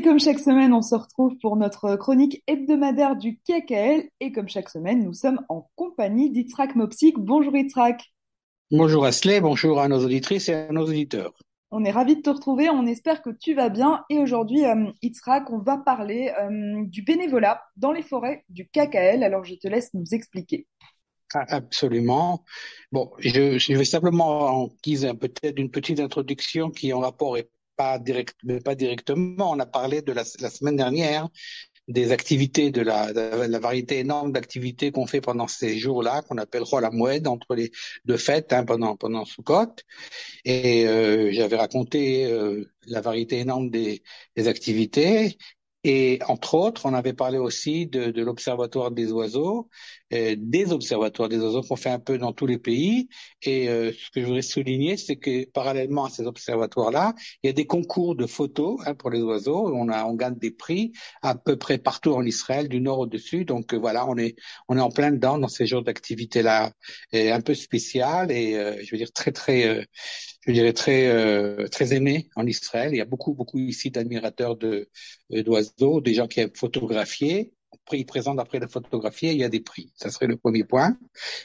Et comme chaque semaine, on se retrouve pour notre chronique hebdomadaire du KKL. Et comme chaque semaine, nous sommes en compagnie d'Itzrak Mopsik. Bonjour Itzrak. Bonjour Asley, bonjour à nos auditrices et à nos auditeurs. On est ravis de te retrouver, on espère que tu vas bien. Et aujourd'hui, euh, Itzrak, on va parler euh, du bénévolat dans les forêts du KKL. Alors je te laisse nous expliquer. Ah, absolument. Bon, je, je vais simplement en guise peut-être une petite introduction qui en rapport est pas direct, mais pas directement. On a parlé de la, la semaine dernière des activités de la, la variété énorme d'activités qu'on fait pendant ces jours-là, qu'on appelle la mouette entre les deux fêtes hein, pendant pendant Sukkot. Et euh, j'avais raconté euh, la variété énorme des, des activités et entre autres, on avait parlé aussi de, de l'Observatoire des oiseaux, euh, des observatoires des oiseaux qu'on fait un peu dans tous les pays. Et euh, ce que je voudrais souligner, c'est que parallèlement à ces observatoires-là, il y a des concours de photos hein, pour les oiseaux. On, a, on gagne des prix à peu près partout en Israël, du nord au dessus. Donc euh, voilà, on est, on est en plein dedans dans ces jours d'activité-là, un peu spécial et euh, je veux dire très très je dirais très euh, très aimé en Israël. Il y a beaucoup beaucoup ici d'admirateurs euh, d'oiseaux, des gens qui aiment photographier. Prix présent après la photographier, il y a des prix. Ça serait le premier point.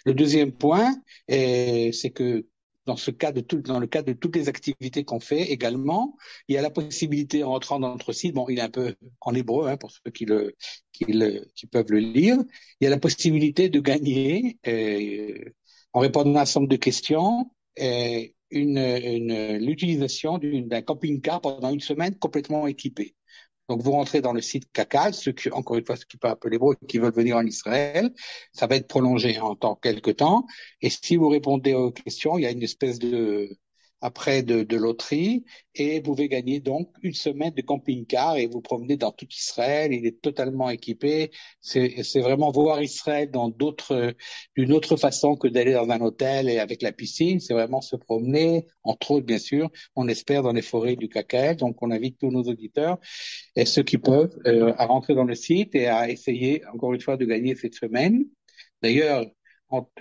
Le deuxième point, c'est que dans ce cas de tout, dans le cadre de toutes les activités qu'on fait également, il y a la possibilité en rentrant dans notre site, bon, il est un peu en hébreu hein, pour ceux qui le, qui le, qui peuvent le lire, il y a la possibilité de gagner euh, en répondant à un certain nombre de questions euh, une, une l'utilisation d'un camping-car pendant une semaine complètement équipé. Donc vous rentrez dans le site CACAL, ceux qui, encore une fois, ceux qui parlent un peu qui veulent venir en Israël, ça va être prolongé en temps quelque temps. Et si vous répondez aux questions, il y a une espèce de après de, de loterie et vous pouvez gagner donc une semaine de camping-car et vous promener dans tout Israël. Il est totalement équipé. C'est vraiment voir Israël dans d'autres, d'une autre façon que d'aller dans un hôtel et avec la piscine. C'est vraiment se promener, entre autres bien sûr. On espère dans les forêts du Cacaël. Donc on invite tous nos auditeurs et ceux qui peuvent euh, à rentrer dans le site et à essayer encore une fois de gagner cette semaine. D'ailleurs,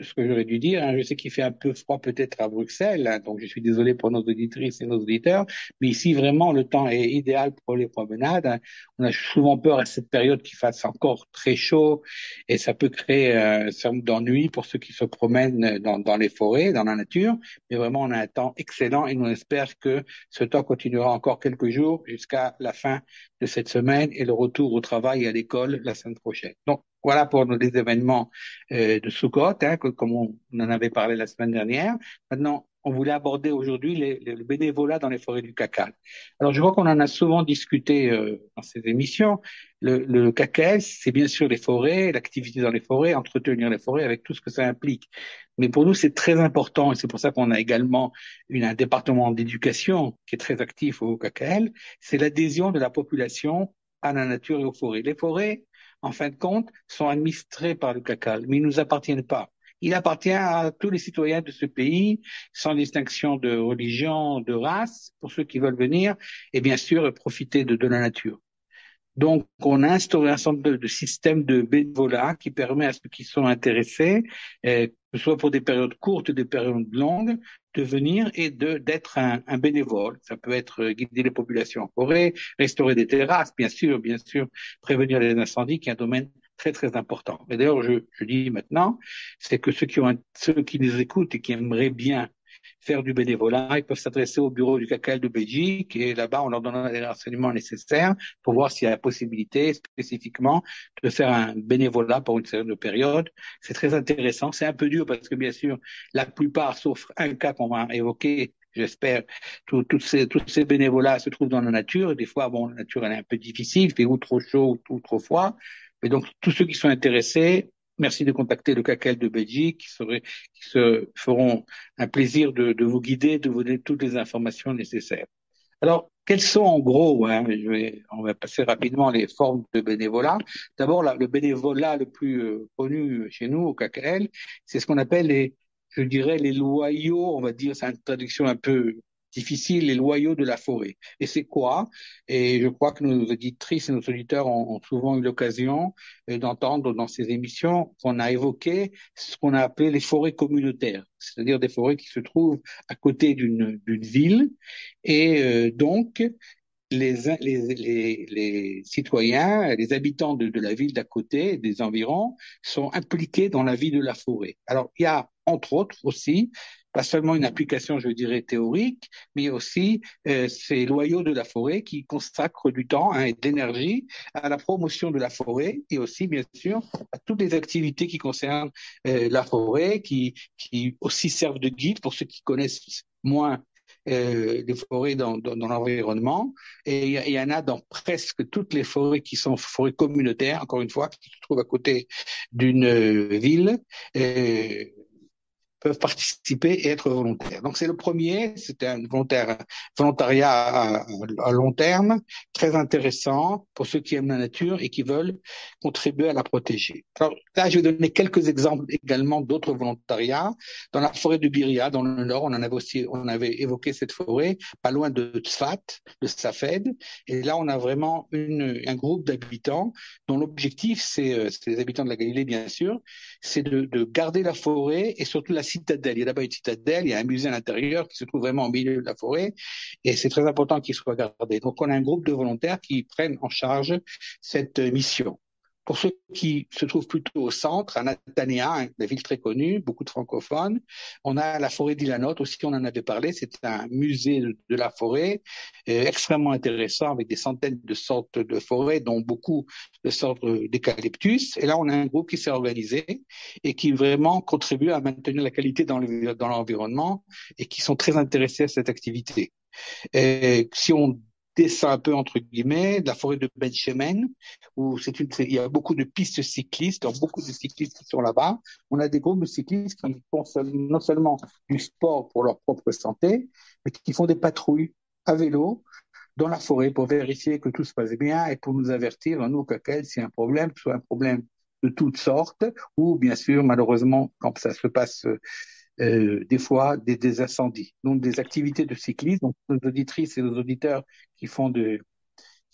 ce que j'aurais dû dire. Hein. Je sais qu'il fait un peu froid peut-être à Bruxelles, hein, donc je suis désolé pour nos auditrices et nos auditeurs, mais ici vraiment le temps est idéal pour les promenades. Hein. On a souvent peur à cette période qu'il fasse encore très chaud et ça peut créer euh, un certain d'ennui pour ceux qui se promènent dans, dans, les forêts, dans la nature. Mais vraiment, on a un temps excellent et on espère que ce temps continuera encore quelques jours jusqu'à la fin de cette semaine et le retour au travail et à l'école la semaine prochaine. Donc, voilà pour nos événements euh, de Sukkot, hein, comme on, en avait parlé la semaine dernière. Maintenant, on voulait aborder aujourd'hui le bénévolat dans les forêts du Cacal. Alors, je vois qu'on en a souvent discuté euh, dans ces émissions. Le, le Cacal, c'est bien sûr les forêts, l'activité dans les forêts, entretenir les forêts avec tout ce que ça implique. Mais pour nous, c'est très important et c'est pour ça qu'on a également une, un département d'éducation qui est très actif au Cacal. C'est l'adhésion de la population à la nature et aux forêts. Les forêts, en fin de compte, sont administrés par le CACAL, mais ils ne nous appartiennent pas. Il appartient à tous les citoyens de ce pays, sans distinction de religion, de race, pour ceux qui veulent venir, et bien sûr profiter de, la nature. Donc, on a instauré un certain de, de systèmes de bénévolat qui permet à ceux qui sont intéressés, euh, que ce soit pour des périodes courtes, des périodes longues, de venir et de d'être un, bénévole. Ça peut être euh, guider les populations en forêt, restaurer des terrasses, bien sûr, bien sûr, prévenir les incendies, qui est un domaine très très important. Et d'ailleurs, je, je dis maintenant, c'est que ceux qui ont ceux qui nous écoutent et qui aimeraient bien faire du bénévolat, ils peuvent s'adresser au bureau du CACAL de Belgique et là-bas, on leur donnera les renseignements nécessaires pour voir s'il y a la possibilité spécifiquement de faire un bénévolat pour une série de périodes. C'est très intéressant. C'est un peu dur parce que bien sûr, la plupart, sauf un cas qu'on va évoquer, j'espère, tous ces, ces bénévolats se trouvent dans la nature. Des fois, bon, la nature, elle est un peu difficile, il fait ou trop chaud ou trop froid. Mais donc, tous ceux qui sont intéressés, Merci de contacter le CACEL de Belgique qui, serait, qui se feront un plaisir de, de, vous guider, de vous donner toutes les informations nécessaires. Alors, quelles sont en gros, hein, je vais, on va passer rapidement les formes de bénévolat. D'abord, le bénévolat le plus euh, connu chez nous au CACL, c'est ce qu'on appelle les, je dirais, les loyaux, on va dire, c'est une traduction un peu difficile, les loyaux de la forêt. Et c'est quoi? Et je crois que nos auditrices et nos auditeurs ont, souvent eu l'occasion euh, d'entendre dans ces émissions qu'on a évoqué ce qu'on a appelé les forêts communautaires, c'est-à-dire des forêts qui se trouvent à côté d'une ville. Et euh, donc, les, citoyens, les habitants de la ville d'à côté, des environs, sont impliqués dans la vie de la forêt. Alors, il y a, entre autres aussi, pas seulement une application, je dirais, théorique, mais aussi euh, ces loyaux de la forêt qui consacrent du temps hein, et de l'énergie à la promotion de la forêt et aussi, bien sûr, à toutes les activités qui concernent euh, la forêt, qui, qui aussi servent de guide pour ceux qui connaissent moins euh, les forêts dans, dans, dans l'environnement. Et il y, en a dans presque toutes les forêts qui sont forêts communautaires, encore une fois, qui se trouvent à côté d'une euh, ville. Euh, peuvent participer et être volontaires. Donc c'est le premier, c'est un volontariat à, long terme, très intéressant pour ceux qui aiment la nature et qui veulent contribuer à la protéger. Alors là, je vais donner quelques exemples également d'autres volontariats. Dans la forêt de Biria, dans le nord, on en avait aussi, on avait évoqué cette forêt, pas loin de Tzfat, de Safed, et là on a vraiment un groupe d'habitants dont l'objectif, euh, c'est les habitants de la Galilée bien sûr, c'est de, de garder la forêt et surtout la Il y a là-bas une citadelle, il y a un musée à l'intérieur qui se trouve vraiment au milieu de la forêt et c'est très important qu'il soit gardé. Donc on a un groupe de volontaires qui prennent en charge cette mission. Pour ceux qui se trouvent plutôt au centre, à Natania, une ville très connue, beaucoup de francophones, on a la forêt d'Ilanot aussi, on en avait parlé, c'est un musée de, la forêt euh, extrêmement intéressant avec des centaines de sortes de forêts, dont beaucoup de sortes d'eucalyptus. Et là, on a un groupe qui s'est organisé et qui vraiment contribue à maintenir la qualité dans l'environnement et qui sont très intéressés à cette activité. Et si on dessin un peu entre guillemets de la forêt de Benchemen où c'est une il y a beaucoup de pistes cyclistes donc beaucoup de cyclistes qui sont là-bas. On a des groupes de cyclistes qui font non seulement du sport pour leur propre santé mais qui font des patrouilles à vélo dans la forêt pour vérifier que tout se passe bien et pour nous avertir nous qu'à s'il y a un problème soit un problème de toutes sortes ou bien sûr malheureusement quand ça se passe euh, des fois des, des, incendies. Donc des activités de cyclisme. Donc nos auditrices et nos auditeurs qui font de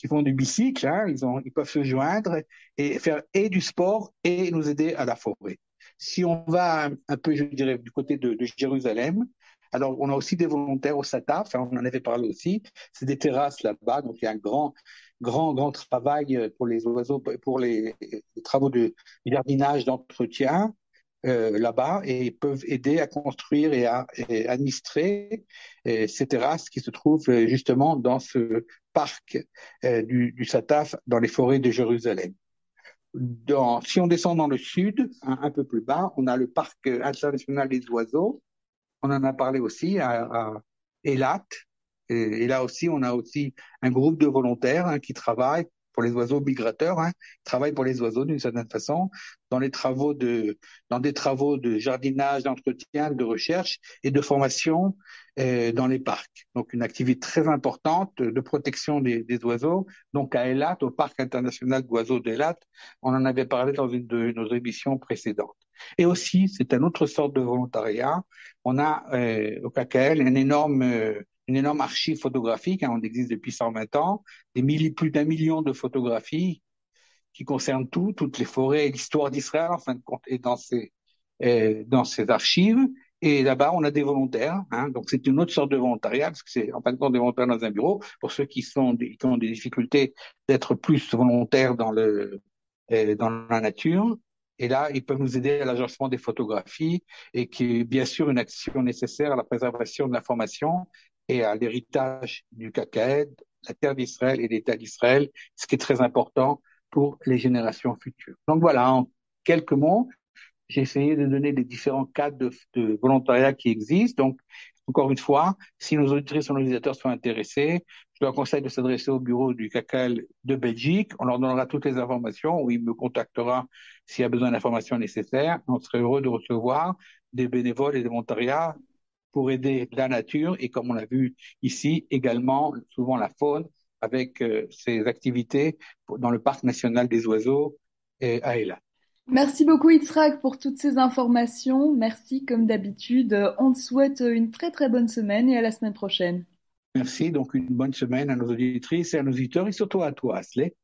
qui font du bicycle, hein, ils, ont, ils peuvent se joindre et faire et du sport et nous aider à la forêt. Si on va un, peu, je dirais, du côté de, de, Jérusalem, alors on a aussi des volontaires au SATAF, hein, on en avait parlé aussi, c'est des terrasses là-bas, donc il y a un grand, grand, grand travail pour les oiseaux, pour les, les travaux de jardinage, d'entretien, euh, là-bas et peuvent aider à construire et à administrer euh, ces terrasses qui se trouvent euh, justement dans ce parc du, du, Sataf dans les forêts de Jérusalem. Dans, si on descend dans le sud, un, peu plus bas, on a le parc international des oiseaux. On en a parlé aussi à, à Elat. Et, et, là aussi, on a aussi un groupe de volontaires hein, qui travaillent pour les oiseaux migrateurs, hein, travaillent pour les oiseaux d'une certaine façon, dans les travaux de, dans des travaux de jardinage, d'entretien, de recherche et de formation euh, dans les parcs. Donc une activité très importante de protection des, des oiseaux. Donc à Elat, au parc international d'oiseaux d'Elat, on en avait parlé dans une de nos émissions précédentes. Et aussi, c'est une autre sorte de volontariat. On a euh, au KKL un énorme euh, une énorme archive photographique, hein, on existe depuis 120 ans, des milliers, plus d'un million de photographies qui concernent tout, toutes les forêts et l'histoire d'Israël, en fin de compte, est dans ces, euh, dans ces archives. Et là-bas, on a des volontaires. Hein, donc, c'est une autre sorte de volontariat, parce que c'est en fin de compte des volontaires dans un bureau. Pour ceux qui, sont, qui ont des difficultés d'être plus volontaires dans, le, euh, dans la nature. Et là, ils peuvent nous aider à l'agencement des photographies et qui est bien sûr une action nécessaire à la préservation de l'information et à l'héritage du Kakaed, la terre d'Israël et l'État d'Israël, ce qui est très important pour les générations futures. Donc voilà, en quelques mots, j'ai essayé de donner les différents cas de, volontariat qui existent. Donc, encore une fois, si nos auditrices et nos utilisateurs sont intéressés, je leur conseille de s'adresser au bureau du CACAL de Belgique. On leur donnera toutes les informations ou il me contactera s'il y a besoin d'informations nécessaires. On serait heureux de recevoir des bénévoles et des volontariats pour aider la nature et comme on l'a vu ici également souvent la faune avec euh, ces activités dans le parc national des oiseaux et à Ela. Merci beaucoup Itzrak pour toutes ces informations. Merci comme d'habitude. On te souhaite une très très bonne semaine et à la semaine prochaine. Merci, donc une bonne semaine à nos auditrices et à nos auditeurs et surtout à toi Asley.